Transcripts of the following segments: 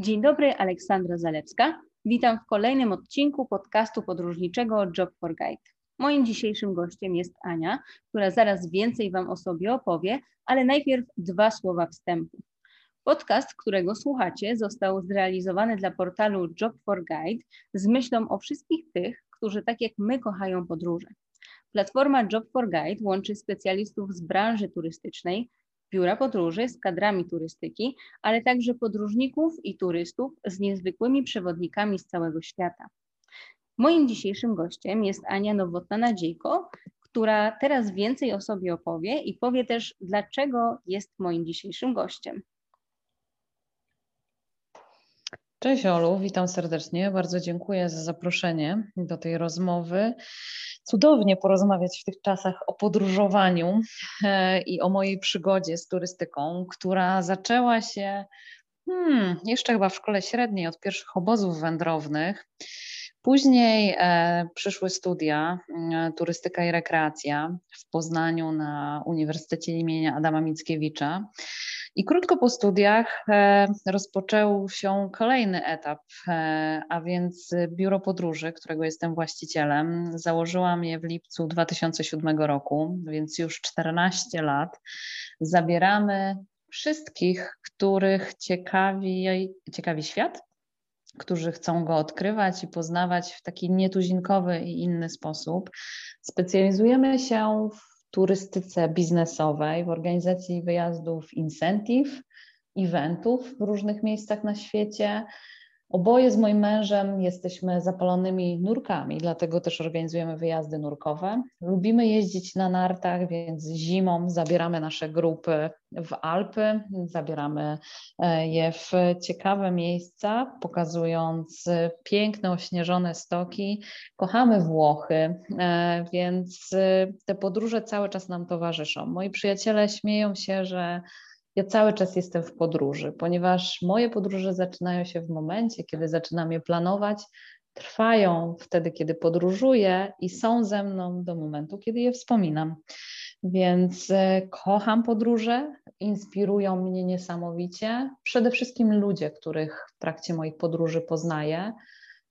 Dzień dobry, Aleksandra Zalewska. Witam w kolejnym odcinku podcastu podróżniczego Job for Guide. Moim dzisiejszym gościem jest Ania, która zaraz więcej Wam o sobie opowie, ale najpierw dwa słowa wstępu. Podcast, którego słuchacie, został zrealizowany dla portalu Job for Guide z myślą o wszystkich tych, którzy tak jak my kochają podróże. Platforma Job for Guide łączy specjalistów z branży turystycznej, biura podróży z kadrami turystyki, ale także podróżników i turystów z niezwykłymi przewodnikami z całego świata. Moim dzisiejszym gościem jest Ania Nowotna-Nadziejko, która teraz więcej o sobie opowie i powie też, dlaczego jest moim dzisiejszym gościem. Cześć Olu, witam serdecznie. Bardzo dziękuję za zaproszenie do tej rozmowy. Cudownie porozmawiać w tych czasach o podróżowaniu e, i o mojej przygodzie z turystyką, która zaczęła się hmm, jeszcze chyba w szkole średniej od pierwszych obozów wędrownych. Później e, przyszły studia e, turystyka i rekreacja w Poznaniu na Uniwersytecie imienia Adama Mickiewicza. I krótko po studiach e, rozpoczął się kolejny etap, a więc biuro podróży, którego jestem właścicielem. Założyłam je w lipcu 2007 roku, więc już 14 lat. Zabieramy wszystkich, których ciekawi, ciekawi świat, którzy chcą go odkrywać i poznawać w taki nietuzinkowy i inny sposób. Specjalizujemy się w turystyce biznesowej, w organizacji wyjazdów incentive, eventów w różnych miejscach na świecie. Oboje z moim mężem jesteśmy zapalonymi nurkami, dlatego też organizujemy wyjazdy nurkowe. Lubimy jeździć na nartach, więc zimą zabieramy nasze grupy w Alpy, zabieramy e, je w ciekawe miejsca, pokazując piękne, ośnieżone stoki. Kochamy Włochy, e, więc e, te podróże cały czas nam towarzyszą. Moi przyjaciele śmieją się, że ja cały czas jestem w podróży, ponieważ moje podróże zaczynają się w momencie, kiedy zaczynam je planować, trwają wtedy, kiedy podróżuję i są ze mną do momentu, kiedy je wspominam. Więc e, kocham podróże, inspirują mnie niesamowicie. Przede wszystkim ludzie, których w trakcie moich podróży poznaję.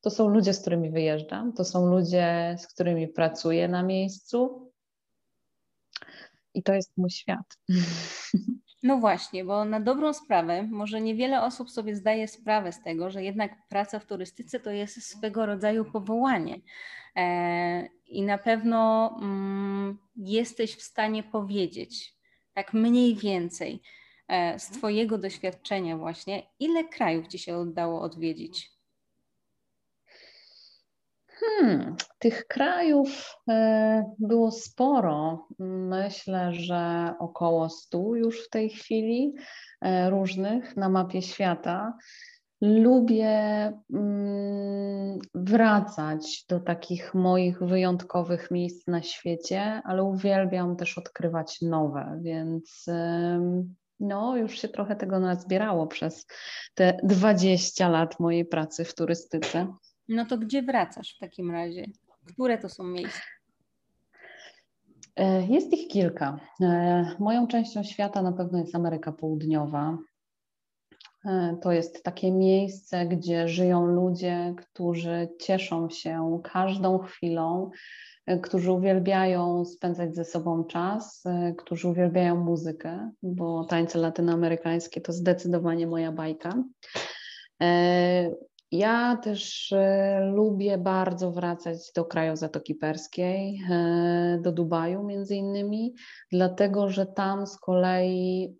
To są ludzie, z którymi wyjeżdżam, to są ludzie, z którymi pracuję na miejscu. I to jest mój świat. No właśnie, bo na dobrą sprawę, może niewiele osób sobie zdaje sprawę z tego, że jednak praca w turystyce to jest swego rodzaju powołanie. E, I na pewno mm, jesteś w stanie powiedzieć, tak mniej więcej, e, z Twojego doświadczenia, właśnie, ile krajów Ci się udało odwiedzić? Hmm, tych krajów e, było sporo. Myślę, że około 100 już w tej chwili e, różnych na mapie świata. Lubię mm, wracać do takich moich wyjątkowych miejsc na świecie, ale uwielbiam też odkrywać nowe, więc no, już się trochę tego nazbierało przez te 20 lat mojej pracy w turystyce. No to gdzie wracasz w takim razie? Które to są miejsca? E, jest ich kilka. E, moją częścią świata na pewno jest Ameryka Południowa. E, to jest takie miejsce, gdzie żyją ludzie, którzy cieszą się każdą chwilą, którzy uwielbiają spędzać ze sobą czas, którzy uwielbiają muzykę, bo tańce latynoamerykańskie to zdecydowanie moja bajka. Ja też e, lubię bardzo wracać do kraju Zatoki Perskiej, e, do Dubaju między innymi, dlatego że tam z kolei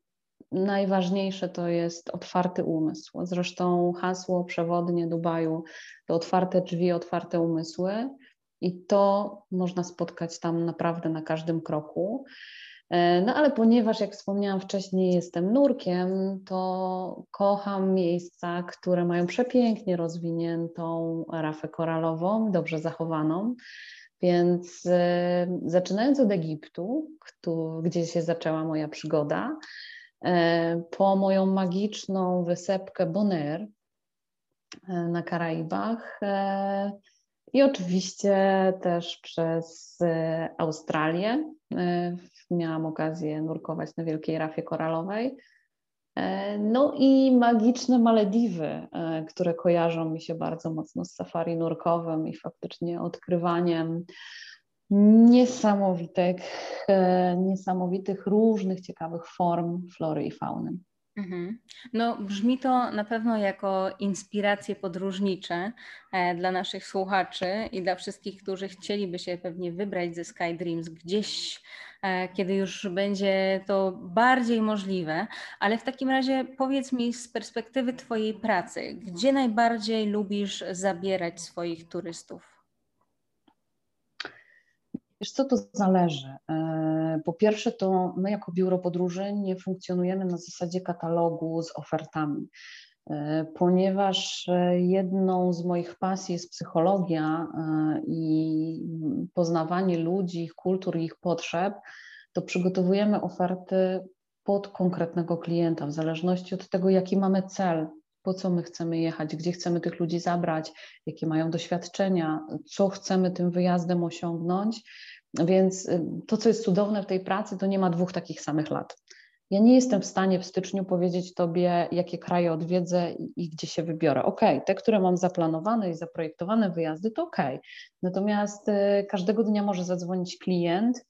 najważniejsze to jest otwarty umysł. Zresztą hasło przewodnie Dubaju to otwarte drzwi, otwarte umysły i to można spotkać tam naprawdę na każdym kroku. E, no ale ponieważ, jak wspomniałam wcześniej, jestem nurkiem, to kocham miejsca, które mają przepięknie rozwiniętą rafę koralową, dobrze zachowaną. Więc e, zaczynając od Egiptu, gdzie się zaczęła moja przygoda, e, po moją magiczną wysepkę Bonaire na Karaibach i oczywiście też przez Australię, miałam okazję nurkować na Wielkiej Rafie Koralowej. No i magiczne Malediwy, które kojarzą mi się bardzo mocno z safari nurkowym i faktycznie odkrywaniem niesamowitych, niesamowitych różnych ciekawych form flory i fauny. Mhm. No, brzmi to na pewno jako inspiracje podróżnicze e, dla naszych słuchaczy i dla wszystkich, którzy chcieliby się pewnie wybrać ze Sky Dreams gdzieś, e, kiedy już będzie to bardziej możliwe. Ale w takim razie powiedz mi z perspektywy Twojej pracy, gdzie najbardziej lubisz zabierać swoich turystów? Wiesz co, to zależy. E, po pierwsze, to my jako biuro podróży nie funkcjonujemy na zasadzie katalogu z ofertami, e, ponieważ e, jedną z moich pasji jest psychologia i poznawanie ludzi, ich kultur i ich potrzeb, to przygotowujemy oferty pod konkretnego klienta, w zależności od tego, jaki mamy cel, po co my chcemy jechać, gdzie chcemy tych ludzi zabrać, jakie mają doświadczenia, co chcemy tym wyjazdem osiągnąć. Więc y, to, co jest cudowne w tej pracy, to nie ma dwóch takich samych lat. Ja nie jestem w stanie w styczniu powiedzieć Tobie, jakie kraje odwiedzę i, gdzie się wybiorę. Ok, te, które mam zaplanowane i zaprojektowane wyjazdy, to ok. Natomiast y, każdego dnia może zadzwonić klient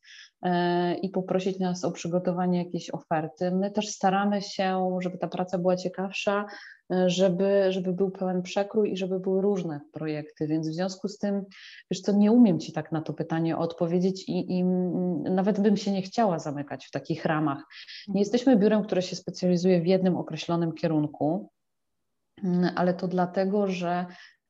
i poprosić nas o przygotowanie jakiejś oferty. My też staramy się, żeby ta praca była ciekawsza, żeby, żeby był pełen przekrój i żeby były różne projekty. Więc w związku z tym, wiesz co, nie umiem Ci tak na to pytanie odpowiedzieć i, i nawet bym się nie chciała zamykać w takich ramach. Nie jesteśmy biurem, które się specjalizuje w jednym określonym kierunku, ale to dlatego, że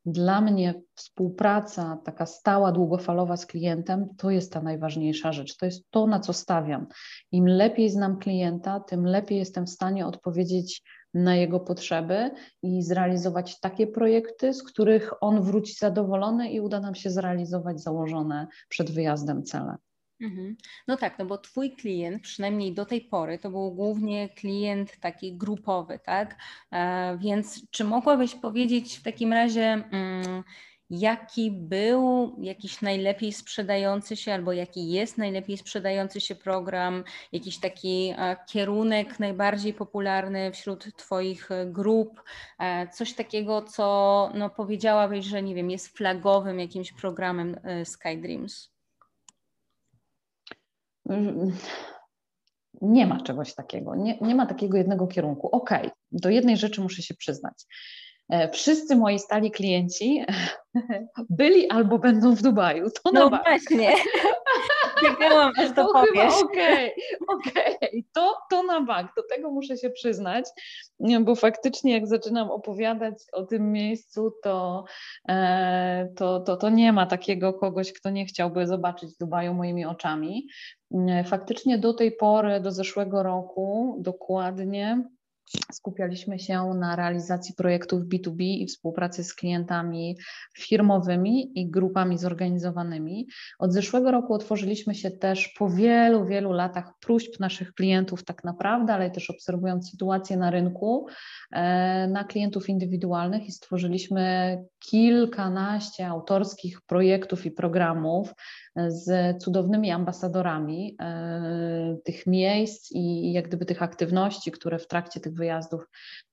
dla mnie współpraca taka stała, długofalowa z klientem to jest ta najważniejsza rzecz. To jest to, na co stawiam. Im lepiej znam klienta, tym lepiej jestem w stanie odpowiedzieć na jego potrzeby i zrealizować takie projekty, z których on wróci zadowolony i uda nam się zrealizować założone przed wyjazdem cele. Mhm. No tak, no bo Twój klient, przynajmniej do tej pory, to był głównie klient taki grupowy, tak? E, więc czy mogłabyś powiedzieć w takim razie, mm, jaki był jakiś najlepiej sprzedający się, albo jaki jest najlepiej sprzedający się program, jakiś taki e, kierunek najbardziej popularny wśród Twoich e, grup, coś takiego, co no, powiedziałabyś, że nie wiem, jest flagowym jakimś programem SkyDreams? Mm, nie ma czegoś takiego, nie, nie ma takiego jednego kierunku. Okej, okay, do jednej rzeczy muszę się przyznać. E, wszyscy moi stali klienci byli albo będą w Dubaju. To no właśnie. Czekałam, aż to, powiesz. Okej, okay, okay. to, to na bank, do tego muszę się przyznać, bo faktycznie jak zaczynam opowiadać o tym miejscu, to, e, to, to, to nie ma takiego kogoś, kto nie chciałby zobaczyć Dubaju moimi oczami. E, faktycznie do tej pory, do zeszłego roku dokładnie skupialiśmy się na realizacji projektów B2B i współpracy z klientami firmowymi i grupami zorganizowanymi. Od zeszłego roku otworzyliśmy się też po wielu, wielu latach próśb naszych klientów, tak naprawdę, ale też obserwując sytuację na rynku, e, na klientów indywidualnych i stworzyliśmy kilkanaście autorskich projektów i programów z cudownymi ambasadorami e, tych miejsc i jak gdyby tych aktywności, które w trakcie tych wyjazdów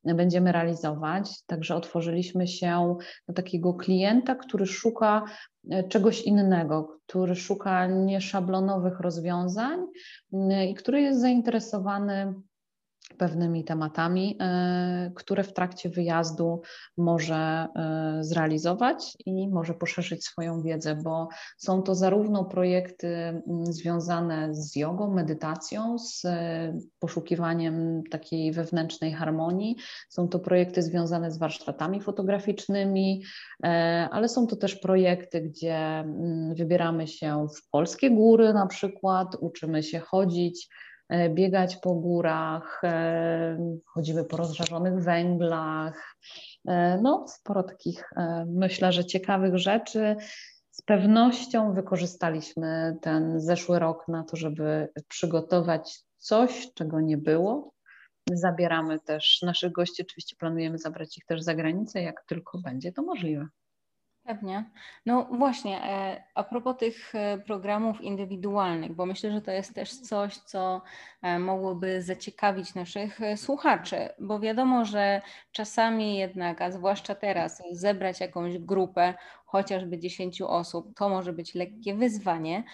będziemy realizować. Także otworzyliśmy się na takiego klienta, który szuka e, czegoś innego, który szuka nieszablonowych rozwiązań i który jest zainteresowany pewnymi tematami, e, które w trakcie wyjazdu może e, zrealizować i może poszerzyć swoją wiedzę, bo są to zarówno projekty mm, związane z jogą, medytacją, z e, poszukiwaniem takiej wewnętrznej harmonii, są to projekty związane z warsztatami fotograficznymi, ale są to też projekty, gdzie mm, wybieramy się w polskie góry na przykład, uczymy się chodzić, biegać po górach, e, chodzimy po rozżarzonych węglach. E, no, sporo takich, myślę, że ciekawych rzeczy. Z pewnością wykorzystaliśmy ten zeszły rok na to, żeby przygotować coś, czego nie było. Zabieramy też naszych gości, oczywiście planujemy zabrać ich też za granicę, jak tylko będzie to możliwe. Pewnie. No właśnie, e, a propos tych e, programów indywidualnych, bo myślę, że to jest też coś, co e, mogłoby zaciekawić naszych słuchaczy, bo wiadomo, że czasami jednak, a zwłaszcza teraz, zebrać jakąś grupę, chociażby 10 osób, to może być lekkie wyzwanie,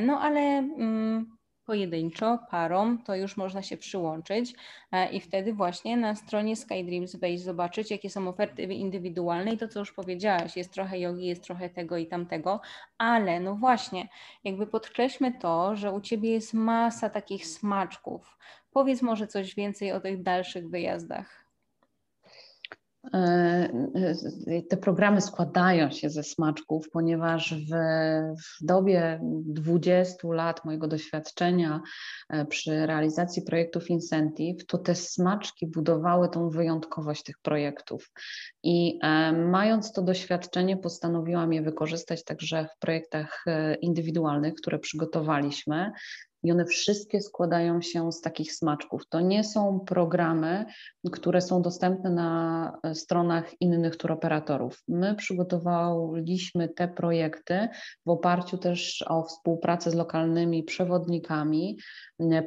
no ale. Mm, pojedynczo, parą, to już można się przyłączyć e, i wtedy właśnie na stronie SkyDreams wejść, zobaczyć, jakie są oferty indywidualne i to, co już powiedziałaś, jest trochę jogi, jest trochę tego i tamtego, ale no właśnie, jakby podkreślmy to, że u Ciebie jest masa takich smaczków. Powiedz może coś więcej o tych dalszych wyjazdach. E, e, te programy składają się ze smaczków, ponieważ w, w dobie 20 lat mojego doświadczenia e, przy realizacji projektów Incentive, to te smaczki budowały tą wyjątkowość tych projektów. I mając to doświadczenie, postanowiłam je wykorzystać także w projektach indywidualnych, które przygotowaliśmy i one wszystkie składają się z takich smaczków. To nie są programy, które są dostępne na e, stronach innych turoperatorów. My przygotowaliśmy te projekty w oparciu też o współpracę z lokalnymi przewodnikami,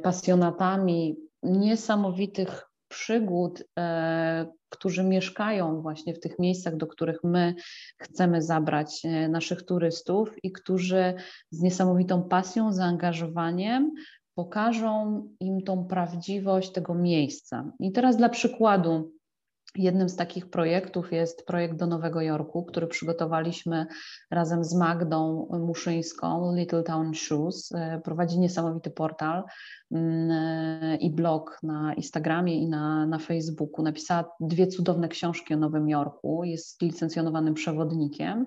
pasjonatami niesamowitych przygód, e, którzy mieszkają właśnie w tych miejscach, do których my chcemy zabrać e, naszych turystów i którzy z niesamowitą pasją, zaangażowaniem pokażą im tą prawdziwość tego miejsca. I teraz dla przykładu, Jednym z takich projektów jest projekt do Nowego Jorku, który przygotowaliśmy razem z Magdą Muszyńską, Little Town Shoes. E, prowadzi niesamowity portal mm, e, i blog na Instagramie i na, na Facebooku. Napisała dwie cudowne książki o Nowym Jorku, jest licencjonowanym przewodnikiem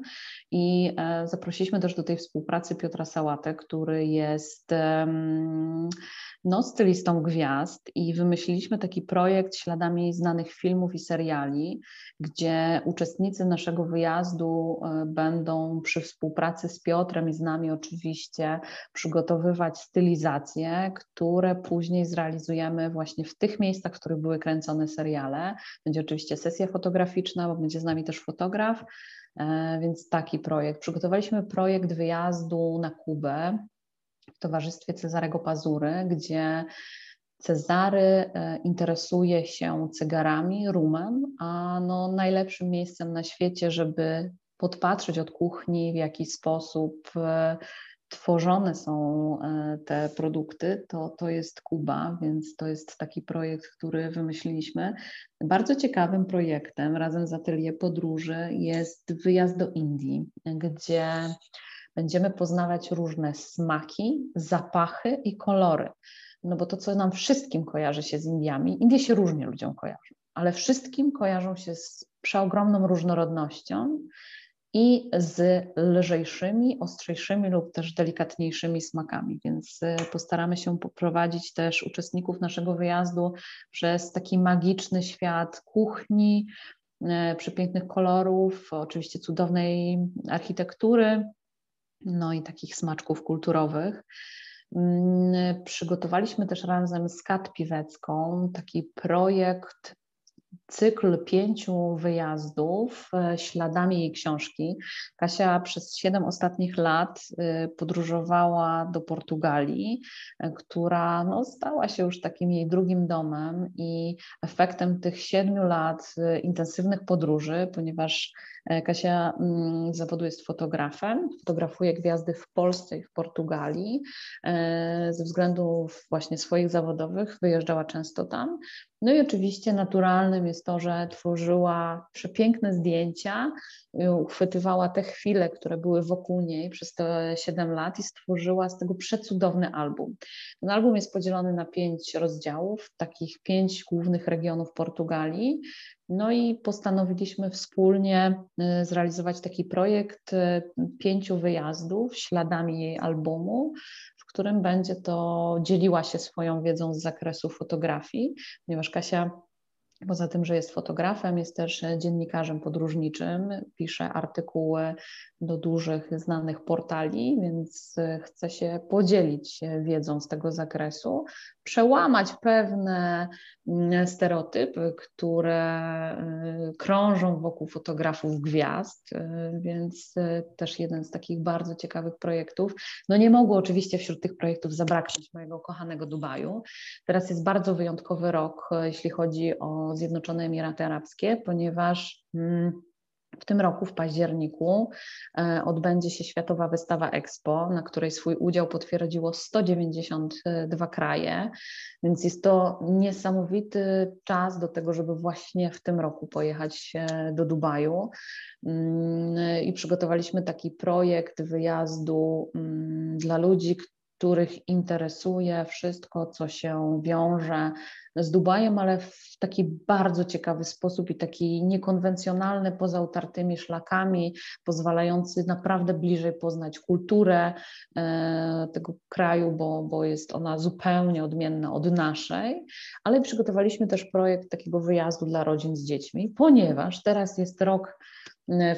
i e, zaprosiliśmy też do tej współpracy Piotra Sałatę, który jest no, stylistą gwiazd i wymyśliliśmy taki projekt śladami znanych filmów i seriali, gdzie uczestnicy naszego wyjazdu e, będą przy współpracy z Piotrem i z nami oczywiście przygotowywać stylizacje, które później zrealizujemy właśnie w tych miejscach, w których były kręcone seriale. Będzie oczywiście sesja fotograficzna, bo będzie z nami też fotograf, e, więc taki projekt. Przygotowaliśmy projekt wyjazdu na Kubę w towarzystwie Cezarego Pazury, gdzie Cezary e, interesuje się cygarami, rumem, a no najlepszym miejscem na świecie, żeby podpatrzeć od kuchni, w jaki sposób e, tworzone są e, te produkty, to, to jest Kuba, więc to jest taki projekt, który wymyśliliśmy. Bardzo ciekawym projektem razem z Atelier Podróży jest wyjazd do Indii, gdzie będziemy poznawać różne smaki, zapachy i kolory. No bo to, co nam wszystkim kojarzy się z Indiami, Indie się różnie ludziom kojarzą, ale wszystkim kojarzą się z przeogromną różnorodnością i z lżejszymi, ostrzejszymi lub też delikatniejszymi smakami. Więc y, postaramy się poprowadzić też uczestników naszego wyjazdu przez taki magiczny świat kuchni, y, przepięknych kolorów, oczywiście cudownej architektury, no i takich smaczków kulturowych. Mm, przygotowaliśmy też razem z Kat Piwecką taki projekt cykl pięciu wyjazdów e, śladami jej książki. Kasia przez siedem ostatnich lat e, podróżowała do Portugalii, e, która no, stała się już takim jej drugim domem i efektem tych siedmiu lat intensywnych podróży, ponieważ Kasia mm, z zawodu jest fotografem, fotografuje gwiazdy w Polsce i w Portugalii. Ze względów właśnie swoich zawodowych wyjeżdżała często tam. No i oczywiście naturalnym jest to, że tworzyła przepiękne zdjęcia, uchwytywała te chwile, które były wokół niej przez te 7 lat i stworzyła z tego przecudowny album. Ten album jest podzielony na pięć rozdziałów, takich pięć głównych regionów Portugalii. No i postanowiliśmy wspólnie y, zrealizować taki projekt y, pięciu wyjazdów śladami albumu, którym będzie to dzieliła się swoją wiedzą z zakresu fotografii, ponieważ Kasia Poza tym, że jest fotografem, jest też dziennikarzem podróżniczym, pisze artykuły do dużych, znanych portali, więc chce się podzielić wiedzą z tego zakresu, przełamać pewne stereotypy, które y, krążą wokół fotografów gwiazd, y, więc y, też jeden z takich bardzo ciekawych projektów. No nie mogło oczywiście wśród tych projektów zabraknąć mojego kochanego Dubaju. Teraz jest bardzo wyjątkowy rok, jeśli chodzi o Zjednoczone Emiraty Arabskie, ponieważ mm, w tym roku, w październiku, e, odbędzie się Światowa Wystawa Expo, na której swój udział potwierdziło 192 kraje, więc jest to niesamowity czas do tego, żeby właśnie w tym roku pojechać do Dubaju. Mm, I przygotowaliśmy taki projekt wyjazdu mm, dla ludzi, których interesuje wszystko, co się wiąże z Dubajem, ale w taki bardzo ciekawy sposób i taki niekonwencjonalny, poza utartymi szlakami, pozwalający naprawdę bliżej poznać kulturę e, tego kraju, bo, bo jest ona zupełnie odmienna od naszej. Ale przygotowaliśmy też projekt takiego wyjazdu dla rodzin z dziećmi, ponieważ teraz jest rok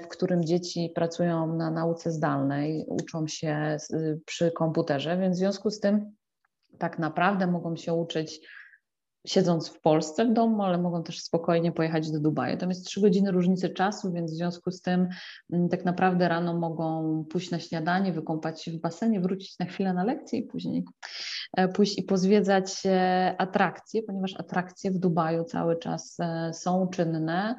w którym dzieci pracują na nauce zdalnej, uczą się przy komputerze, więc w związku z tym tak naprawdę mogą się uczyć siedząc w Polsce w domu, ale mogą też spokojnie pojechać do Dubaju. Tam jest trzy godziny różnicy czasu, więc w związku z tym mm, tak naprawdę rano mogą pójść na śniadanie, wykąpać się w basenie, wrócić na chwilę na lekcję i później e, pójść i pozwiedzać e, atrakcje, ponieważ atrakcje w Dubaju cały czas e, są czynne.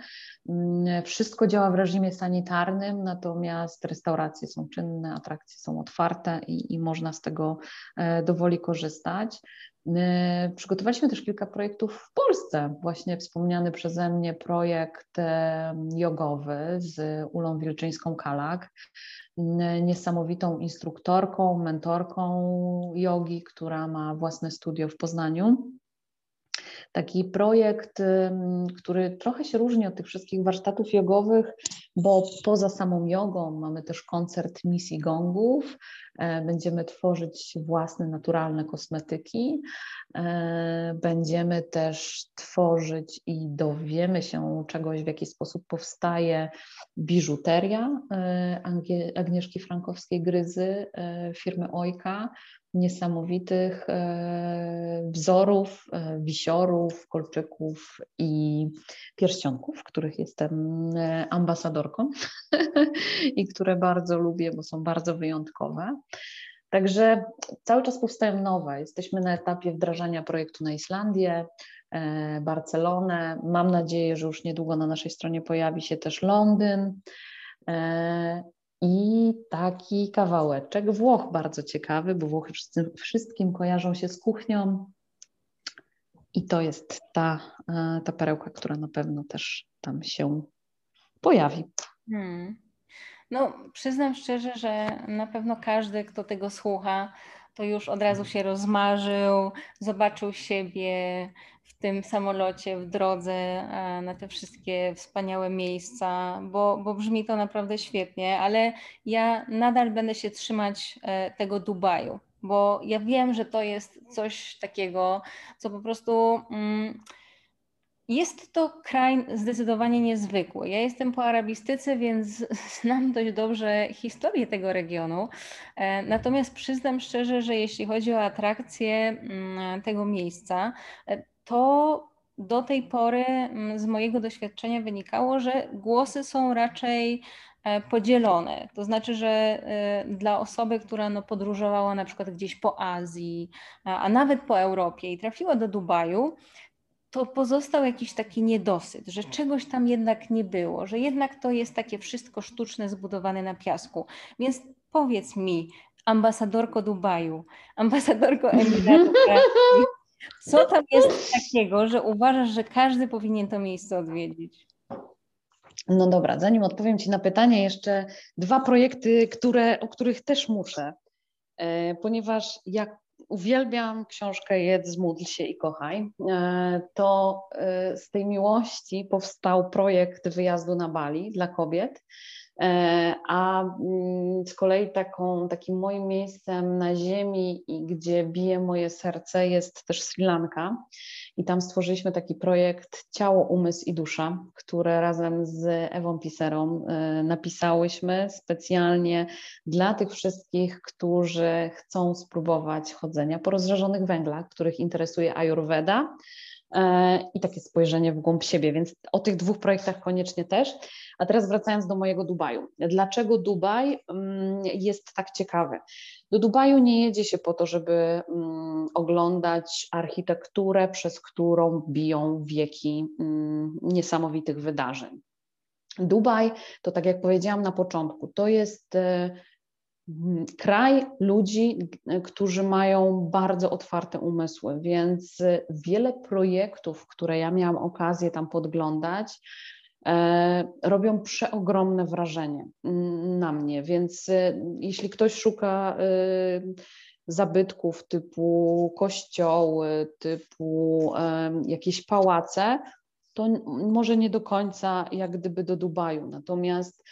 Mm, wszystko działa w reżimie sanitarnym, natomiast restauracje są czynne, atrakcje są otwarte i, i można z tego dowoli korzystać. Y, przygotowaliśmy też kilka projektów w Polsce. Właśnie wspomniany przeze mnie projekt jogowy z Ulą Wilczyńską-Kalak, y, niesamowitą instruktorką, mentorką jogi, która ma własne studio w Poznaniu. Taki projekt, który trochę się różni od tych wszystkich warsztatów jogowych, bo poza samą jogą mamy też koncert misji gongów, e, będziemy tworzyć własne naturalne kosmetyki, e, będziemy też tworzyć i dowiemy się czegoś, w jaki sposób powstaje biżuteria e, Agnieszki Frankowskiej-Gryzy, firmy Ojka, niesamowitych wzorów, wisiorów, kolczyków i pierścionków, których jestem ambasadorką i które bardzo lubię, bo są bardzo wyjątkowe. Także cały czas powstają nowe. Jesteśmy na etapie wdrażania projektu na Islandię, e, Barcelonę. Mam nadzieję, że już niedługo na naszej stronie pojawi się też Londyn. E, I taki kawałeczek Włoch bardzo ciekawy, bo Włochy wszystkim kojarzą się z kuchnią. I to jest ta, e, ta perełka, która na pewno też tam się pojawi. Hmm. No, przyznam szczerze, że na pewno każdy, kto tego słucha, to już od razu się rozmarzył, zobaczył siebie w tym samolocie, w drodze e, na te wszystkie wspaniałe miejsca, bo, bo brzmi to naprawdę świetnie, ale ja nadal będę się trzymać e, tego Dubaju, bo ja wiem, że to jest coś takiego, co po prostu. Mm, jest to kraj zdecydowanie niezwykły. Ja jestem po arabistyce, więc znam dość dobrze historię tego regionu. E, natomiast przyznam szczerze, że jeśli chodzi o atrakcje mm, tego miejsca, e, to do tej pory mm, z mojego doświadczenia wynikało, że głosy są raczej e, podzielone. To znaczy, że dla osoby, która no podróżowała na przykład gdzieś po Azji, a nawet po Europie i trafiła do Dubaju, to pozostał jakiś taki niedosyt, że czegoś tam jednak nie było, że jednak to jest takie wszystko sztuczne, zbudowane na piasku. Więc powiedz mi, ambasadorko Dubaju, ambasadorko Emiratów co tam jest takiego, że uważasz, że każdy powinien to miejsce odwiedzić? No dobra, zanim odpowiem Ci na pytanie, jeszcze dwa projekty, które, o których też muszę, e, ponieważ jak uwielbiam książkę Jedz, módl się i kochaj. E, to e, z tej miłości powstał projekt wyjazdu na Bali dla kobiet. E, a mm, z kolei taką, takim moim miejscem na ziemi i gdzie bije moje serce jest też Sri Lanka. I tam stworzyliśmy taki projekt Ciało, Umysł i Dusza, które razem z Ewą Piserą e, napisałyśmy specjalnie dla tych wszystkich, którzy chcą spróbować chodzenia po rozżarzonych węglach, których interesuje Ayurveda i takie spojrzenie w głąb siebie, więc o tych dwóch projektach koniecznie też. A teraz wracając do mojego Dubaju. Dlaczego Dubaj mm, jest tak ciekawy? Do Dubaju nie jedzie się po to, żeby mm, oglądać architekturę, przez którą biją wieki mm, niesamowitych wydarzeń. Dubaj, to tak jak powiedziałam na początku, to jest e, kraj ludzi, którzy mają bardzo otwarte umysły, więc wiele projektów, które ja miałam okazję tam podglądać, e, robią przeogromne wrażenie na mnie. Więc e, jeśli ktoś szuka zabytków typu kościoły, typu jakieś pałace, to może nie do końca jak gdyby do Dubaju. Natomiast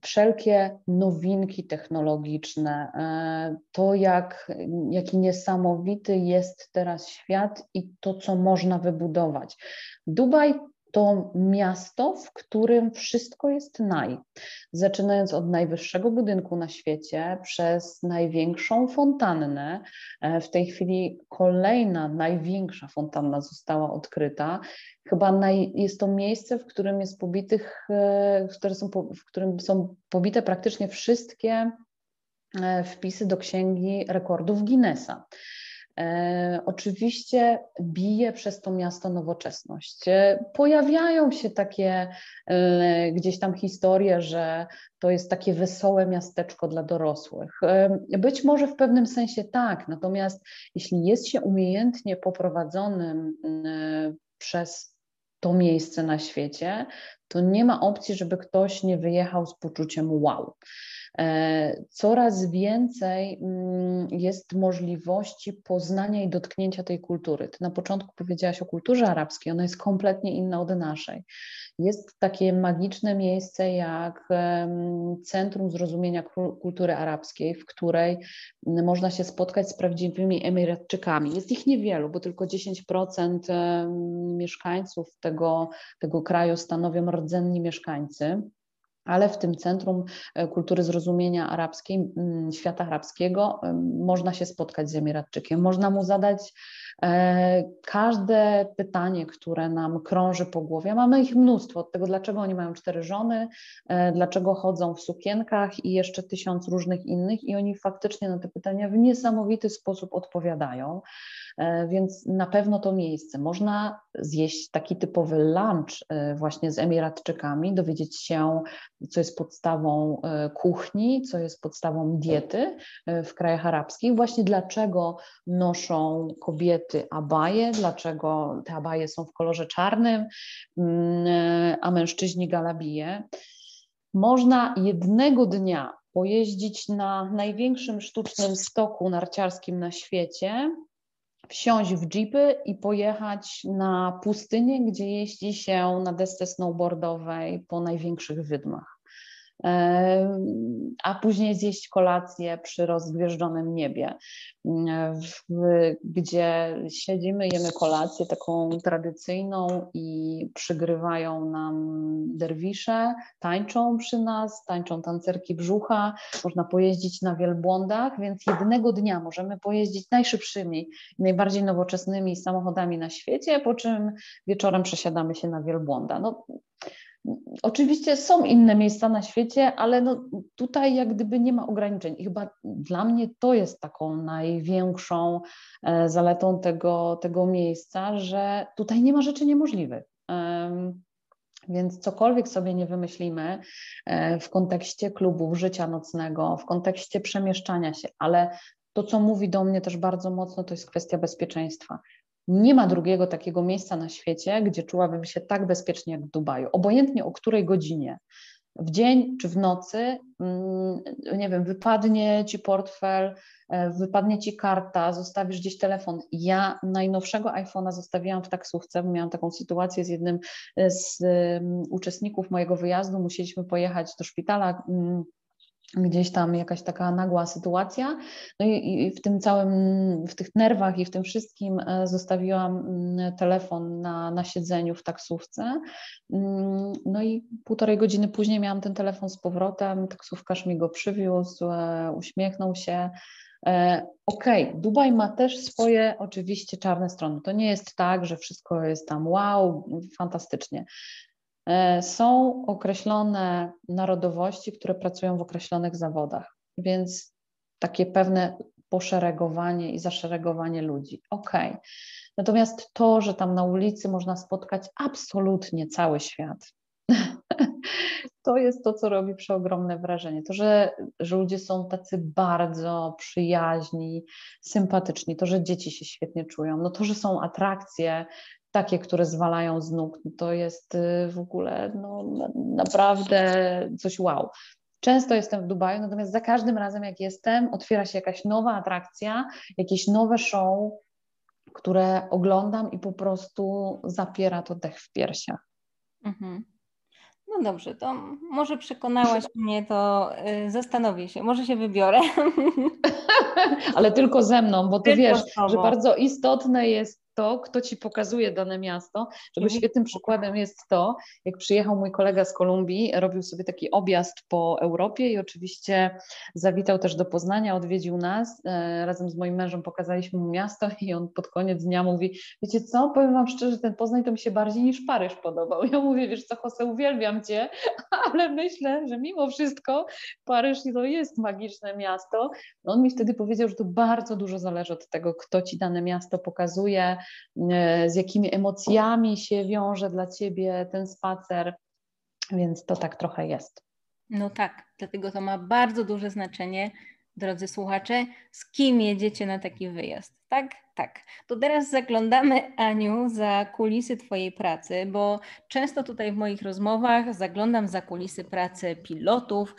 wszelkie nowinki technologiczne, e, to jak, jaki niesamowity jest teraz świat i to, co można wybudować. Dubaj to miasto, w którym wszystko jest naj. Zaczynając od najwyższego budynku na świecie, przez największą fontannę. E, w tej chwili kolejna, największa fontanna została odkryta. Chyba naj, jest to miejsce, w którym jest pobitych, e, w, są, w którym są pobite praktycznie wszystkie e, wpisy do księgi rekordów Guinnessa. E, oczywiście bije przez to miasto nowoczesność. E, pojawiają się takie e, gdzieś tam historie, że to jest takie wesołe miasteczko dla dorosłych. Być może w pewnym sensie tak, natomiast jeśli jest się umiejętnie poprowadzonym przez to miejsce na świecie, to nie ma opcji, żeby ktoś nie wyjechał z poczuciem wow. Coraz więcej mm, jest możliwości poznania i dotknięcia tej kultury. Ty na początku powiedziałaś o kulturze arabskiej, ona jest kompletnie inna od naszej. Jest takie magiczne miejsce jak Centrum Zrozumienia Kultury Arabskiej, w której można się spotkać z prawdziwymi Emiratczykami. Jest ich niewielu, bo tylko 10% mieszkańców tego, tego kraju stanowią rdzenni mieszkańcy ale w tym Centrum e, Kultury Zrozumienia Arabskiej, świata arabskiego, można się spotkać z Emiratczykiem, można mu zadać e, każde pytanie, które nam krąży po głowie. Mamy ich mnóstwo, od tego dlaczego oni mają cztery żony, e, dlaczego chodzą w sukienkach i jeszcze tysiąc różnych innych i oni faktycznie na te pytania w niesamowity sposób odpowiadają. Więc na pewno to miejsce. Można zjeść taki typowy lunch właśnie z Emiratczykami, dowiedzieć się, co jest podstawą e, kuchni, co jest podstawą diety w krajach arabskich, właśnie dlaczego noszą kobiety abaje, dlaczego te abaje są w kolorze czarnym, mm, a mężczyźni galabije. Można jednego dnia pojeździć na największym sztucznym stoku narciarskim na świecie, wsiąść w jeepy i pojechać na pustynię, gdzie jeździ się na desce snowboardowej po największych wydmach a później zjeść kolację przy rozgwieżdżonym niebie, gdzie siedzimy, jemy kolację taką tradycyjną i przygrywają nam derwisze, tańczą przy nas, tańczą tancerki brzucha, można pojeździć na wielbłądach, więc jednego dnia możemy pojeździć najszybszymi, najbardziej nowoczesnymi samochodami na świecie, po czym wieczorem przesiadamy się na wielbłąda. No, Oczywiście są inne miejsca na świecie, ale no tutaj jak gdyby nie ma ograniczeń. I chyba dla mnie to jest taką największą e, zaletą tego, tego miejsca, że tutaj nie ma rzeczy niemożliwych. Więc cokolwiek sobie nie wymyślimy e, w kontekście klubów, życia nocnego, w kontekście przemieszczania się, ale to, co mówi do mnie też bardzo mocno, to jest kwestia bezpieczeństwa. Nie ma drugiego takiego miejsca na świecie, gdzie czułabym się tak bezpiecznie jak w Dubaju. Obojętnie o której godzinie, w dzień czy w nocy, mm, nie wiem, wypadnie ci portfel, e, wypadnie ci karta, zostawisz gdzieś telefon. Ja najnowszego iPhone'a zostawiłam w taksówce, miałam taką sytuację z jednym z um, uczestników mojego wyjazdu, musieliśmy pojechać do szpitala. Gdzieś tam jakaś taka nagła sytuacja. No i, i, w tym całym, w tych nerwach i w tym wszystkim e, zostawiłam mm, telefon na, na siedzeniu w taksówce. Mm, no i półtorej godziny później miałam ten telefon z powrotem, taksówkarz mi go przywiózł, e, uśmiechnął się. E, okej, okay, Dubaj ma też swoje oczywiście czarne strony. To nie jest tak, że wszystko jest tam wow, fantastycznie. E, są określone narodowości, które pracują w określonych zawodach, więc takie pewne poszeregowanie i zaszeregowanie ludzi. Ok. Natomiast to, że tam na ulicy można spotkać absolutnie cały świat, to jest to, co robi przeogromne wrażenie. To, że, że ludzie są tacy bardzo przyjaźni, sympatyczni, to, że dzieci się świetnie czują, no to, że są atrakcje, takie, które zwalają z nóg, to jest y, w ogóle no, naprawdę coś wow. Często jestem w Dubaju, natomiast za każdym razem, jak jestem, otwiera się jakaś nowa atrakcja, jakieś nowe show, które oglądam i po prostu zapiera to dech w piersiach. Mhm. No dobrze, to może przekonałaś mnie, to y, zastanowię się, może się wybiorę. Ale tylko ze mną, bo ty tylko wiesz, że bardzo istotne jest to, kto ci pokazuje dane miasto. Czego mhm. świetnym przykładem jest to, jak przyjechał mój kolega z Kolumbii, robił sobie taki objazd po Europie i oczywiście zawitał też do Poznania, odwiedził nas. E, razem z moim mężem pokazaliśmy mu miasto i on pod koniec dnia mówi: Wiecie co, powiem Wam szczerze, ten Poznań to mi się bardziej niż Paryż podobał. Ja mówię: Wiesz co, Jose, uwielbiam Cię, ale myślę, że mimo wszystko Paryż to jest magiczne miasto. On mi wtedy powiedział, że to bardzo dużo zależy od tego, kto Ci dane miasto pokazuje, z jakimi emocjami się wiąże dla ciebie ten spacer, więc to tak trochę jest. No tak, dlatego to ma bardzo duże znaczenie, drodzy słuchacze, z kim jedziecie na taki wyjazd, tak? Tak. To teraz zaglądamy, Aniu, za kulisy Twojej pracy, bo często tutaj w moich rozmowach zaglądam za kulisy pracy pilotów,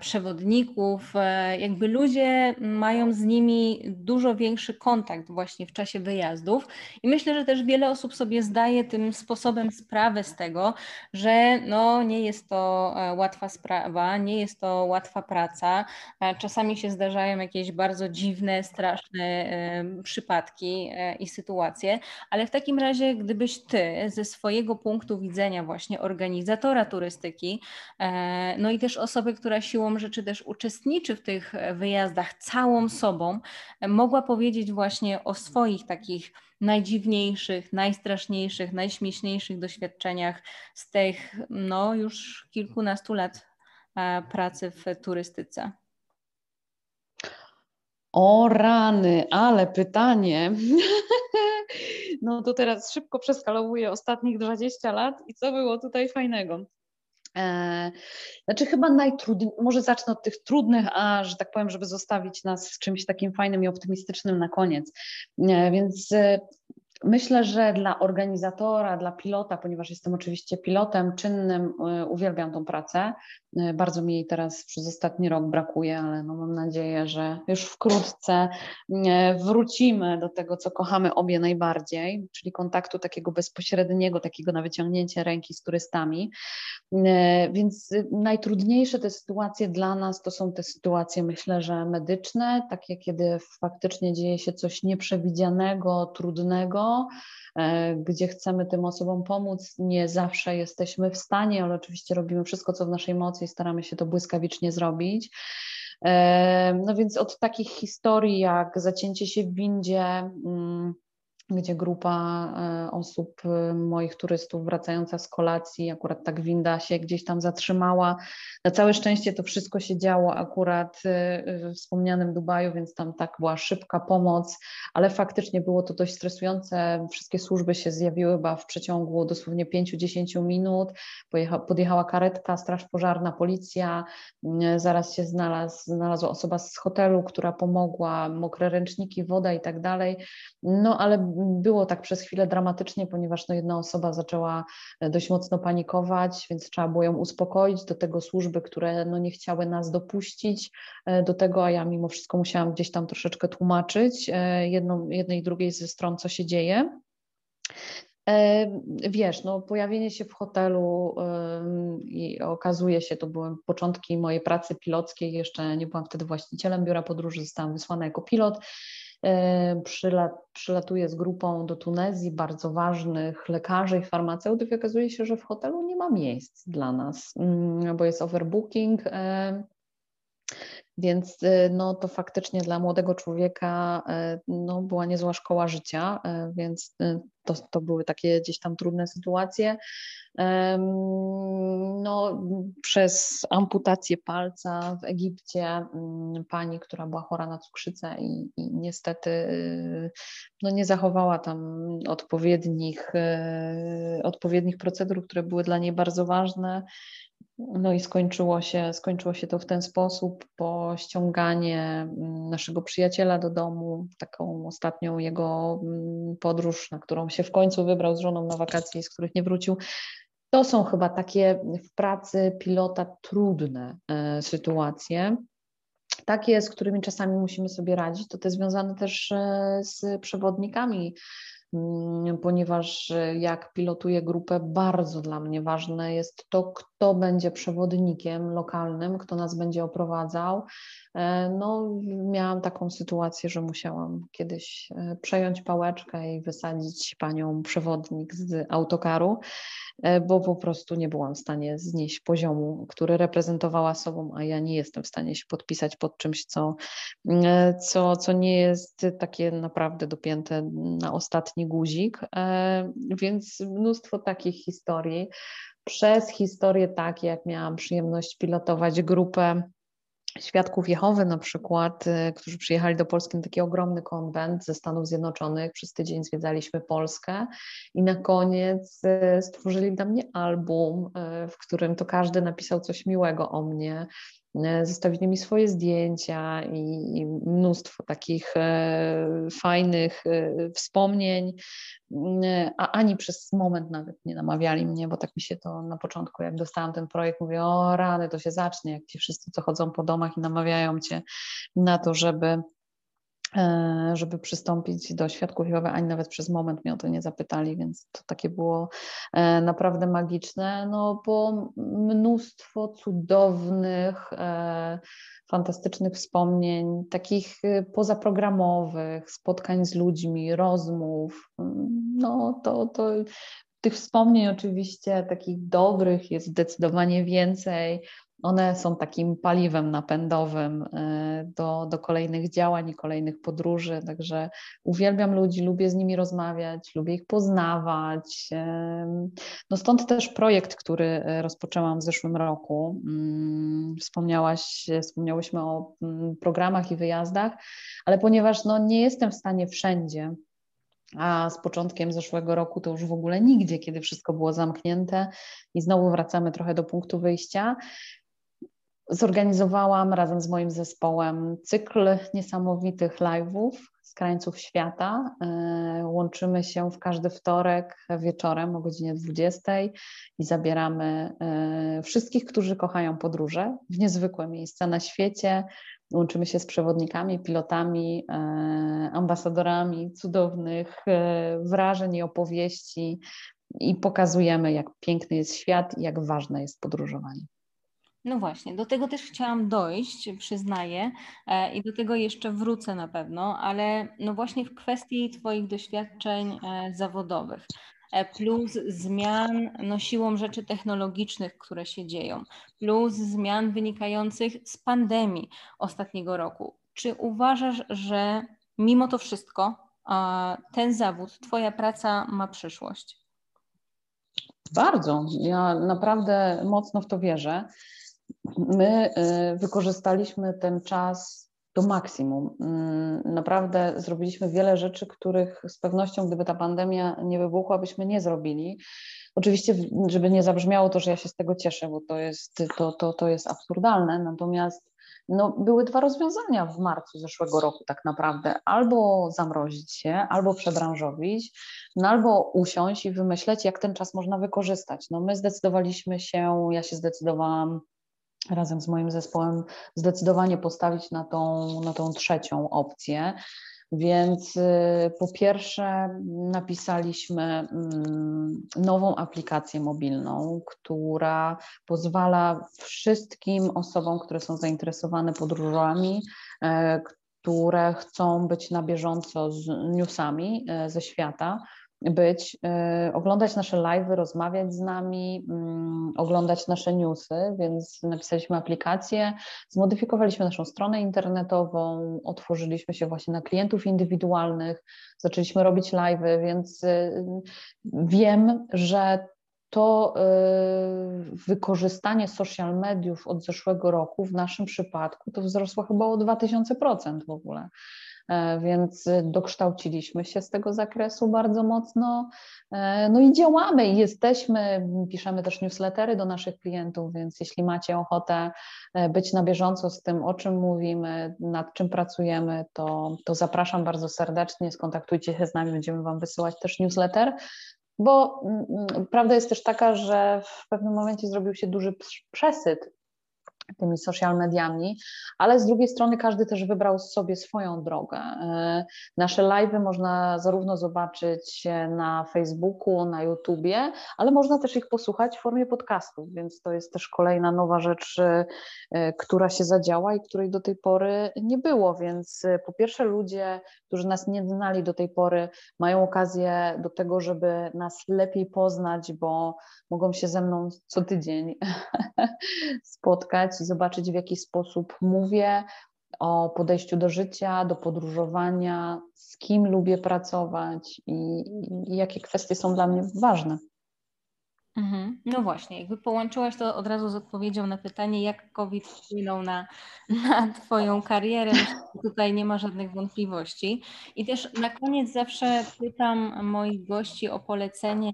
przewodników, e, jakby ludzie mają z nimi dużo większy kontakt właśnie w czasie wyjazdów i myślę, że też wiele osób sobie zdaje tym sposobem sprawę z tego, że no nie jest to e, łatwa sprawa, nie jest to łatwa praca, e, czasami się zdarzają jakieś bardzo dziwne, straszne przypadki i sytuacje, ale w takim razie, gdybyś ty ze swojego punktu widzenia właśnie organizatora turystyki, no i też osoby, która siłą rzeczy też uczestniczy w tych e, wyjazdach całą sobą, e, mogła powiedzieć właśnie o swoich takich najdziwniejszych, najstraszniejszych, najśmieszniejszych doświadczeniach z tych no, już kilkunastu lat e, pracy w turystyce. O rany, ale pytanie. No to teraz szybko przeskalowuję ostatnich 20 lat i co było tutaj fajnego? E, znaczy chyba najtrudniej, może zacznę od tych trudnych, a że tak powiem, żeby zostawić nas z czymś takim fajnym i optymistycznym na koniec. E, więc e, Myślę, że dla organizatora, dla pilota, ponieważ jestem oczywiście pilotem czynnym, uwielbiam tą pracę. Bardzo mi jej teraz przez ostatni rok brakuje, ale no mam nadzieję, że już wkrótce wrócimy do tego, co kochamy obie najbardziej, czyli kontaktu takiego bezpośredniego, takiego na wyciągnięcie ręki z turystami. Więc najtrudniejsze te sytuacje dla nas to są te sytuacje, myślę, że medyczne, takie kiedy faktycznie dzieje się coś nieprzewidzianego, trudnego, e, gdzie chcemy tym osobom pomóc. Nie zawsze jesteśmy w stanie, ale oczywiście robimy wszystko, co w naszej mocy i staramy się to błyskawicznie zrobić. E, no więc od takich historii jak zacięcie się w windzie, mm, gdzie grupa e, osób, e, moich turystów wracająca z kolacji, akurat tak winda się gdzieś tam zatrzymała. Na całe szczęście to wszystko się działo akurat e, w wspomnianym Dubaju, więc tam tak była szybka pomoc, ale faktycznie było to dość stresujące. Wszystkie służby się zjawiły chyba w przeciągu dosłownie 5-10 minut. Pojecha, podjechała karetka, straż pożarna, policja. Zaraz się znalazł, znalazła osoba z hotelu, która pomogła, mokre ręczniki, woda i tak dalej. No ale było tak przez chwilę dramatycznie, ponieważ no, jedna osoba zaczęła e, dość mocno panikować, więc trzeba było ją uspokoić. Do tego służby, które no, nie chciały nas dopuścić e, do tego, a ja mimo wszystko musiałam gdzieś tam troszeczkę tłumaczyć e, jedną, jednej i drugiej ze stron, co się dzieje. Wiesz, no, pojawienie się w hotelu i okazuje się, to były początki mojej pracy pilockiej, jeszcze nie byłam wtedy właścicielem biura podróży, zostałam wysłana jako pilot. Przylat, przylatuję z grupą do Tunezji, bardzo ważnych lekarzy i farmaceutów okazuje się, że w hotelu nie ma miejsc dla nas, mm, bo jest overbooking. Więc y, no, to faktycznie dla młodego człowieka y, no, była niezła szkoła życia, y, więc to, to były takie gdzieś tam trudne sytuacje. No, przez amputację palca w Egipcie mm, pani, która była chora na cukrzycę i, i niestety no, nie zachowała tam odpowiednich, odpowiednich procedur, które były dla niej bardzo ważne no i skończyło się, skończyło się to w ten sposób, po ściąganie mm, naszego przyjaciela do domu, taką ostatnią jego mm, podróż, na którą się w końcu wybrał z żoną na wakacje, z których nie wrócił. To są chyba takie w pracy pilota trudne e, sytuacje. Takie, z którymi czasami musimy sobie radzić, to te związane też e, z przewodnikami Mm, ponieważ e, jak pilotuję grupę, bardzo dla mnie ważne jest to, kto będzie przewodnikiem lokalnym, kto nas będzie oprowadzał. E, no, miałam taką sytuację, że musiałam kiedyś e, przejąć pałeczkę i wysadzić panią przewodnik z autokaru, bo po prostu nie byłam w stanie znieść poziomu, który reprezentowała sobą, a ja nie jestem w stanie się podpisać pod czymś, co, co, co nie jest takie naprawdę dopięte na ostatni guzik, e, więc mnóstwo takich historii. Przez historie takie, jak miałam przyjemność pilotować grupę Świadków Jehowy na przykład, e, którzy przyjechali do Polski na taki ogromny konwent ze Stanów Zjednoczonych. Przez tydzień zwiedzaliśmy Polskę i na koniec e, stworzyli dla mnie album, w którym to każdy napisał coś miłego o mnie. E, zostawili mi swoje zdjęcia i, i mnóstwo takich e, fajnych e, wspomnień, a ani przez moment nawet nie namawiali mnie, bo tak mi się to na początku, jak dostałam ten projekt, mówię, o rany, to się zacznie, jak ci wszyscy, co chodzą po domach i namawiają cię na to, żeby żeby przystąpić do świadków Jehowy, ani nawet przez moment mnie o to nie zapytali, więc to takie było e, naprawdę magiczne, no bo mnóstwo cudownych, e, fantastycznych wspomnień, takich pozaprogramowych, spotkań z ludźmi, rozmów, no to, to tych wspomnień oczywiście takich dobrych jest zdecydowanie więcej, one są takim paliwem napędowym e, do, do kolejnych działań i kolejnych podróży. Także uwielbiam ludzi, lubię z nimi rozmawiać, lubię ich poznawać. No stąd też projekt, który e, rozpoczęłam w zeszłym roku. Mm, wspomniałaś, wspomniałyśmy o mm, programach i wyjazdach, ale ponieważ no, nie jestem w stanie wszędzie a z początkiem zeszłego roku to już w ogóle nigdzie, kiedy wszystko było zamknięte i znowu wracamy trochę do punktu wyjścia. Zorganizowałam razem z moim zespołem cykl niesamowitych live'ów z krańców świata. E, łączymy się w każdy wtorek wieczorem o godzinie 20 i zabieramy e, wszystkich, którzy kochają podróże w niezwykłe miejsca na świecie. Łączymy się z przewodnikami, pilotami, e, ambasadorami cudownych wrażeń i opowieści i pokazujemy, jak piękny jest świat i jak ważne jest podróżowanie. No właśnie, do tego też chciałam dojść, przyznaję, e, i do tego jeszcze wrócę na pewno, ale no właśnie w kwestii Twoich doświadczeń e, zawodowych, e, plus zmian no siłą rzeczy technologicznych, które się dzieją, plus zmian wynikających z pandemii ostatniego roku. Czy uważasz, że mimo to wszystko ten zawód, Twoja praca ma przyszłość? Bardzo. Ja naprawdę mocno w to wierzę. My y, wykorzystaliśmy ten czas do maksimum. Mm, naprawdę zrobiliśmy wiele rzeczy, których z pewnością, gdyby ta pandemia nie wybuchła, byśmy nie zrobili. Oczywiście, żeby nie zabrzmiało to, że ja się z tego cieszę, bo to jest, to, to, to jest absurdalne, natomiast no, były dwa rozwiązania w marcu zeszłego roku tak naprawdę. Albo zamrozić się, albo przebranżowić, no, albo usiąść i wymyśleć, jak ten czas można wykorzystać. No, my zdecydowaliśmy się, ja się zdecydowałam razem z moim zespołem zdecydowanie postawić na tą, na tą trzecią opcję. Więc po pierwsze napisaliśmy mm, nową aplikację mobilną, która pozwala wszystkim osobom, które są zainteresowane podróżami, które chcą być na bieżąco z newsami e, ze świata, być, e, oglądać nasze live, rozmawiać z nami, mm, oglądać nasze newsy, więc napisaliśmy aplikację, zmodyfikowaliśmy naszą stronę internetową, otworzyliśmy się właśnie na klientów indywidualnych, zaczęliśmy robić live, więc e, wiem, że to y, wykorzystanie social mediów od zeszłego roku w naszym przypadku to wzrosło chyba o 2000% w ogóle. E, więc dokształciliśmy się z tego zakresu bardzo mocno. E, no i działamy jesteśmy, piszemy też newslettery do naszych klientów, więc jeśli macie ochotę e, być na bieżąco z tym, o czym mówimy, nad czym pracujemy, to, to zapraszam bardzo serdecznie, skontaktujcie się z nami, będziemy Wam wysyłać też newsletter. Bo mm, mm, prawda jest też taka, że w pewnym momencie zrobił się duży przesyt tymi social mediami, ale z drugiej strony każdy też wybrał sobie swoją drogę. E, nasze live'y można zarówno zobaczyć na Facebooku, na YouTubie, ale można też ich posłuchać w formie podcastów, więc to jest też kolejna nowa rzecz, e, która się zadziała i której do tej pory nie było, więc e, po pierwsze ludzie, którzy nas nie znali do tej pory, mają okazję do tego, żeby nas lepiej poznać, bo mogą się ze mną co tydzień spotkać i zobaczyć, w jaki sposób mówię o podejściu do życia, do podróżowania, z kim lubię pracować i, i jakie kwestie są dla mnie ważne. Mhm. No właśnie, jakby połączyłaś to od razu z odpowiedzią na pytanie, jak COVID wpłynął na, na Twoją karierę. Tutaj nie ma żadnych wątpliwości. I też na koniec zawsze pytam moich gości o polecenie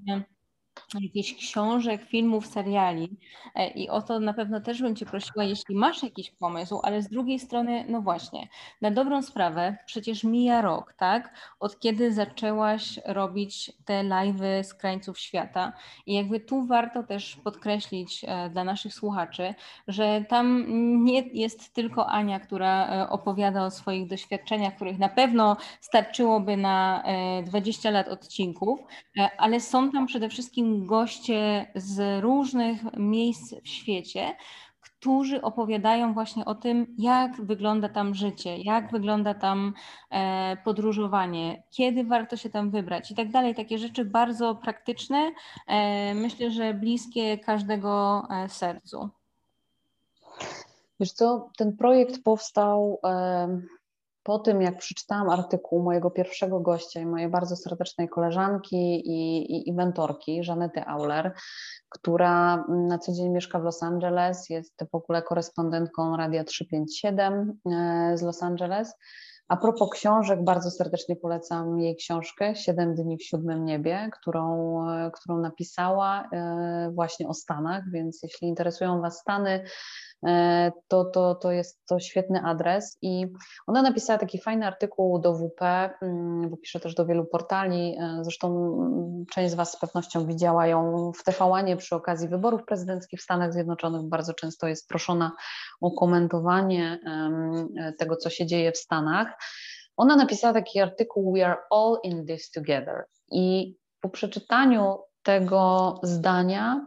jakichś książek, filmów, seriali. E, i o to na pewno też bym Cię prosiła, jeśli masz jakiś pomysł, ale z drugiej strony, no właśnie, na dobrą sprawę, przecież mija rok, tak, od kiedy zaczęłaś robić te live'y z krańców świata. I jakby tu warto też podkreślić e, dla naszych słuchaczy, że tam nie jest tylko Ania, która e, opowiada o swoich doświadczeniach, których na pewno starczyłoby na 20 lat odcinków, ale są tam przede wszystkim goście z różnych miejsc w świecie, którzy opowiadają właśnie o tym, jak wygląda tam życie, jak wygląda tam e, podróżowanie, kiedy warto się tam wybrać i tak dalej. Takie rzeczy bardzo praktyczne, e, myślę, że bliskie każdego e, sercu. Wiesz co, ten projekt powstał po tym, jak przeczytałam artykuł mojego pierwszego gościa i mojej bardzo serdecznej koleżanki i, i, i mentorki, Żanety Auler, która na co dzień mieszka w Los Angeles, jest w ogóle korespondentką Radia 357 e, z Los Angeles. A propos książek, bardzo serdecznie polecam jej książkę Siedem dni w siódmym niebie, którą, e, którą napisała e, właśnie o Stanach, więc jeśli interesują Was Stany, to, to, to jest to świetny adres. I ona napisała taki fajny artykuł do WP, mm, bo pisze też do wielu portali. E, zresztą część z Was z pewnością widziała ją w tvn przy okazji wyborów prezydenckich w Stanach Zjednoczonych. Bardzo często jest proszona o komentowanie tego, co się dzieje w Stanach. Ona napisała taki artykuł We are all in this together. I po przeczytaniu tego zdania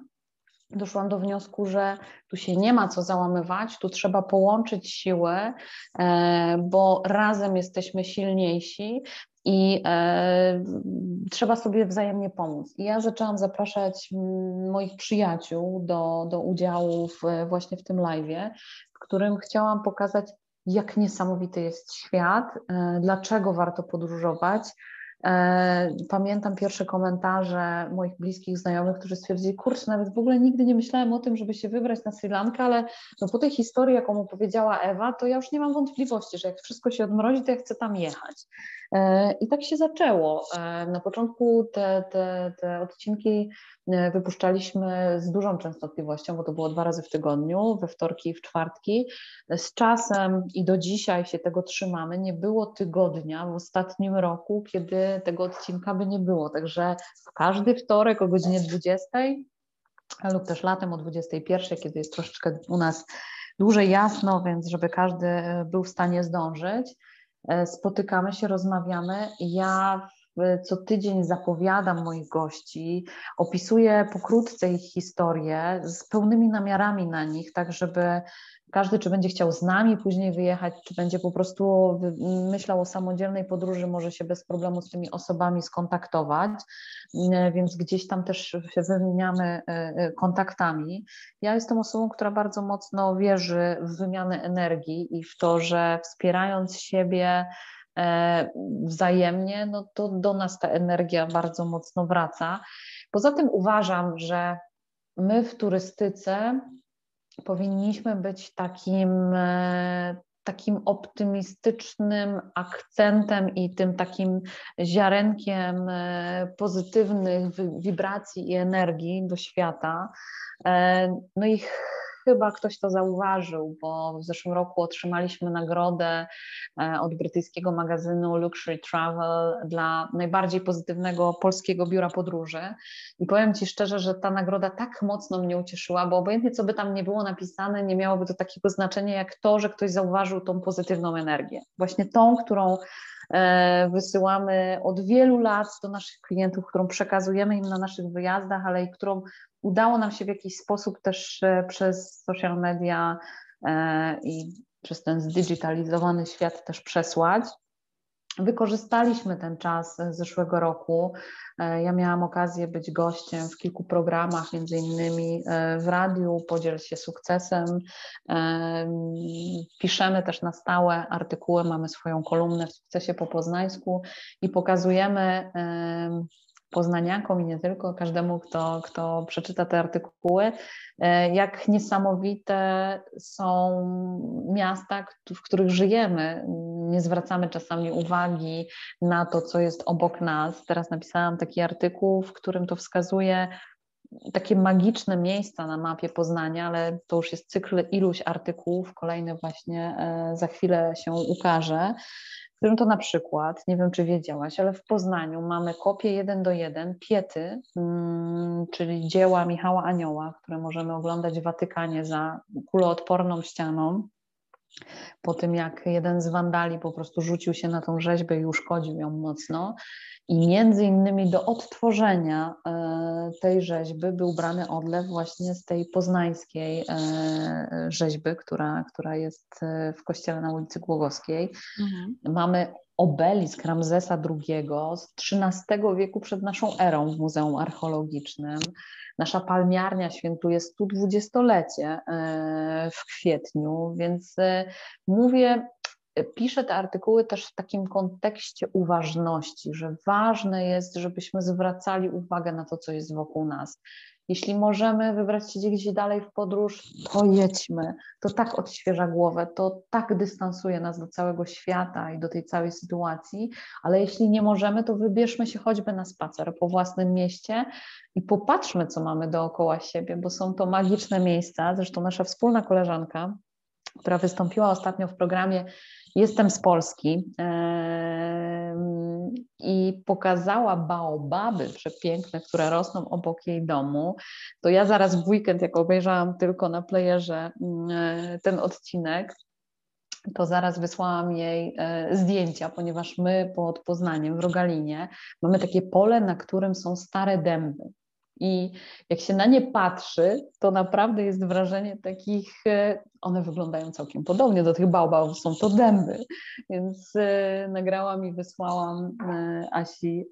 doszłam do wniosku, że tu się nie ma co załamywać, tu trzeba połączyć siły, e, bo razem jesteśmy silniejsi i e, trzeba sobie wzajemnie pomóc. I ja zaczęłam zapraszać moich przyjaciół do, do udziału w, właśnie w tym live, w którym chciałam pokazać, jak niesamowity jest świat, e, dlaczego warto podróżować, pamiętam pierwsze komentarze moich bliskich znajomych, którzy stwierdzili, kurczę, nawet w ogóle nigdy nie myślałem o tym, żeby się wybrać na Sri Lankę, ale no po tej historii, jaką opowiedziała Ewa, to ja już nie mam wątpliwości, że jak wszystko się odmrozi, to ja chcę tam jechać. E, I tak się zaczęło. E, na początku te, te, te odcinki e, wypuszczaliśmy z dużą częstotliwością, bo to było dwa razy w tygodniu, we wtorki i w czwartki. Z czasem i do dzisiaj się tego trzymamy. Nie było tygodnia w ostatnim roku, kiedy tego odcinka by nie było. Także w każdy wtorek o godzinie 20 lub też latem o 21, kiedy jest troszeczkę u nas dłużej jasno, więc żeby każdy był w stanie zdążyć. spotykamy się, rozmawiamy. Ja co tydzień zapowiadam moich gości, opisuję pokrótce ich historię z pełnymi namiarami na nich, tak żeby każdy, czy będzie chciał z nami później wyjechać, czy będzie po prostu myślał o samodzielnej podróży, może się bez problemu z tymi osobami skontaktować, więc gdzieś tam też się wymieniamy e, e, kontaktami. Ja jestem osobą, która bardzo mocno wierzy w wymianę energii i w to, że wspierając siebie, wzajemnie, no to do nas ta energia bardzo mocno wraca. Poza tym uważam, że my w turystyce powinniśmy być takim, e, takim optymistycznym akcentem i tym takim ziarenkiem e, pozytywnych wibracji i energii do świata. No i chyba ktoś to zauważył, bo w zeszłym roku otrzymaliśmy nagrodę e, od brytyjskiego magazynu Luxury Travel dla najbardziej pozytywnego polskiego biura podróży. I powiem Ci szczerze, że ta nagroda tak mocno mnie ucieszyła, bo obojętnie co by tam nie było napisane, nie miałoby to takiego znaczenia jak to, że ktoś zauważył tą pozytywną energię. Właśnie tą, którą e, wysyłamy od wielu lat do naszych klientów, którą przekazujemy im na naszych wyjazdach, ale i którą udało nam się w jakiś sposób też e, przez social media e, i przez ten zdigitalizowany świat też przesłać. Wykorzystaliśmy ten czas zeszłego roku. E, ja miałam okazję być gościem w kilku programach, między innymi w radiu, podziel się sukcesem. Piszemy też na stałe artykuły, mamy swoją kolumnę w sukcesie po poznańsku i pokazujemy poznaniakom i nie tylko, każdemu, kto, kto przeczyta te artykuły, e, jak niesamowite są miasta, w których żyjemy. Nie zwracamy czasami uwagi na to, co jest obok nas. Teraz napisałam taki artykuł, w którym to wskazuje takie magiczne miejsca na mapie Poznania, ale to już jest cykl iluś artykułów, kolejny właśnie e, za chwilę się ukaże którym to na przykład, nie wiem czy wiedziałaś, ale w Poznaniu mamy kopię jeden do jeden Piety, mm, czyli dzieła Michała Anioła, które możemy oglądać w Watykanie za kuloodporną ścianą. Po tym, jak jeden z wandali po prostu rzucił się na tą rzeźbę i uszkodził ją mocno. I między innymi do odtworzenia e, tej rzeźby był brany odlew właśnie z tej poznańskiej e, rzeźby, która, która jest e, w kościele na ulicy Głogowskiej. Mhm. Mamy obelisk Ramzesa II z XIII wieku przed naszą erą w Muzeum Archeologicznym. Nasza palmiarnia świętuje 120-lecie w kwietniu, więc mówię piszę te artykuły też w takim kontekście uważności, że ważne jest, żebyśmy zwracali uwagę na to, co jest wokół nas. Jeśli możemy wybrać się gdzieś dalej w podróż, to jedźmy. To tak odświeża głowę, to tak dystansuje nas do całego świata i do tej całej sytuacji, ale jeśli nie możemy, to wybierzmy się choćby na spacer po własnym mieście i popatrzmy, co mamy dookoła siebie, bo są to magiczne miejsca. Zresztą nasza wspólna koleżanka, która wystąpiła ostatnio w programie Jestem z Polski i pokazała baobaby przepiękne, które rosną obok jej domu. To ja zaraz w weekend, jak obejrzałam tylko na playerze mm, e, ten odcinek, to zaraz wysłałam jej e, zdjęcia, ponieważ my pod Poznaniem w Rogalinie mamy takie pole, na którym są stare dęby. I jak się na nie patrzy, to naprawdę jest wrażenie takich, e, one wyglądają całkiem podobnie do tych baobabów, są to dęby. Więc e, nagrałam i wysłałam e, Asi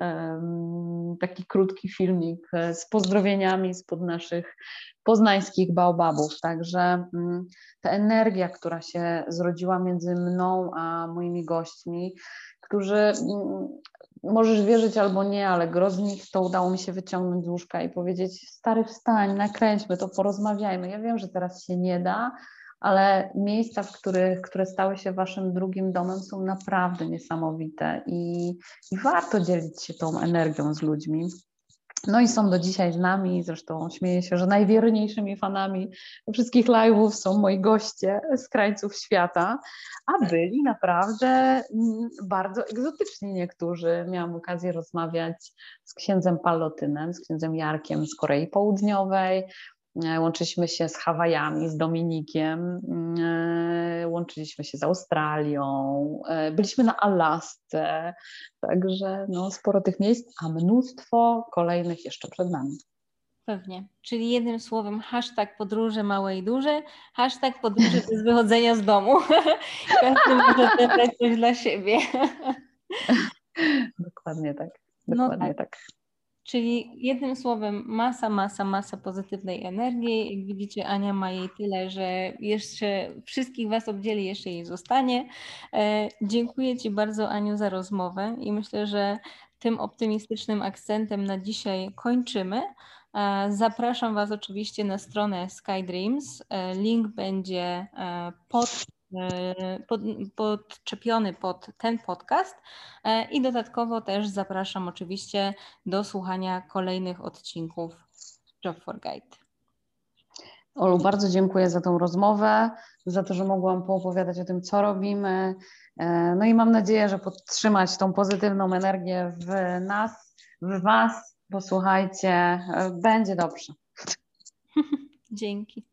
taki krótki filmik z pozdrowieniami spod naszych poznańskich baobabów. Także mm, ta energia, która się zrodziła między mną a moimi gośćmi, którzy mm, możesz wierzyć albo nie, ale gro z nich to udało mi się wyciągnąć z łóżka i powiedzieć: Stary, wstań, nakręćmy to, porozmawiajmy. Ja wiem, że teraz się nie da, ale miejsca, w których, które stały się waszym drugim domem, są naprawdę niesamowite i, i warto dzielić się tą energią z ludźmi. No i są do dzisiaj z nami, zresztą śmieję się, że najwierniejszymi fanami wszystkich live'ów są moi goście z krańców świata, a byli naprawdę mm, bardzo egzotyczni niektórzy. Miałam okazję rozmawiać z księdzem Palotynem, z księdzem Jarkiem z Korei Południowej, Łączyliśmy się z Hawajami, z Dominikiem, łączyliśmy się z Australią, byliśmy na Alasce, także no, sporo tych miejsc, a mnóstwo kolejnych jeszcze przed nami. Pewnie. Czyli jednym słowem hashtag podróże małe i duże, hashtag podróże bez wychodzenia z domu. Każdy może wybrać coś dla siebie. Dokładnie tak. No Dokładnie no tak. tak. Czyli jednym słowem masa, masa, masa pozytywnej energii. Jak widzicie, Ania ma jej tyle, że jeszcze wszystkich Was obdzieli, jeszcze jej zostanie. E, dziękuję Ci bardzo, Aniu, za rozmowę i myślę, że tym optymistycznym akcentem na dzisiaj kończymy. E, zapraszam Was oczywiście na stronę SkyDreams. E, link będzie e, pod, pod, podczepiony pod ten podcast i dodatkowo też zapraszam oczywiście do słuchania kolejnych odcinków Job for Guide. Olu, bardzo dziękuję za tą rozmowę, za to, że mogłam poopowiadać o tym, co robimy. No i mam nadzieję, że podtrzymać tą pozytywną energię w nas, w Was Posłuchajcie, e, będzie dobrze. Dzięki.